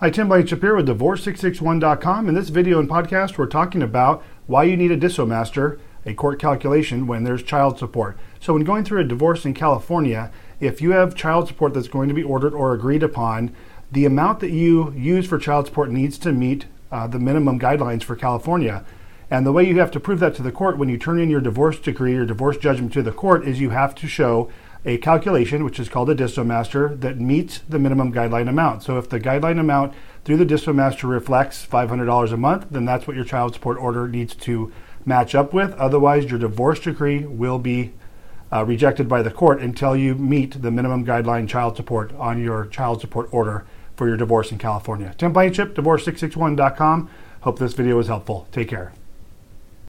Hi, Tim Blankenship Shapiro with Divorce661.com. In this video and podcast, we're talking about why you need a DissoMaster, a court calculation, when there's child support. So, when going through a divorce in California, if you have child support that's going to be ordered or agreed upon, the amount that you use for child support needs to meet uh, the minimum guidelines for California. And the way you have to prove that to the court when you turn in your divorce decree or divorce judgment to the court is you have to show a calculation, which is called a DissoMaster, that meets the minimum guideline amount. So if the guideline amount through the DissoMaster reflects $500 a month, then that's what your child support order needs to match up with. Otherwise, your divorce decree will be uh, rejected by the court until you meet the minimum guideline child support on your child support order for your divorce in California. Tim Blankenship, divorce661.com. Hope this video was helpful. Take care.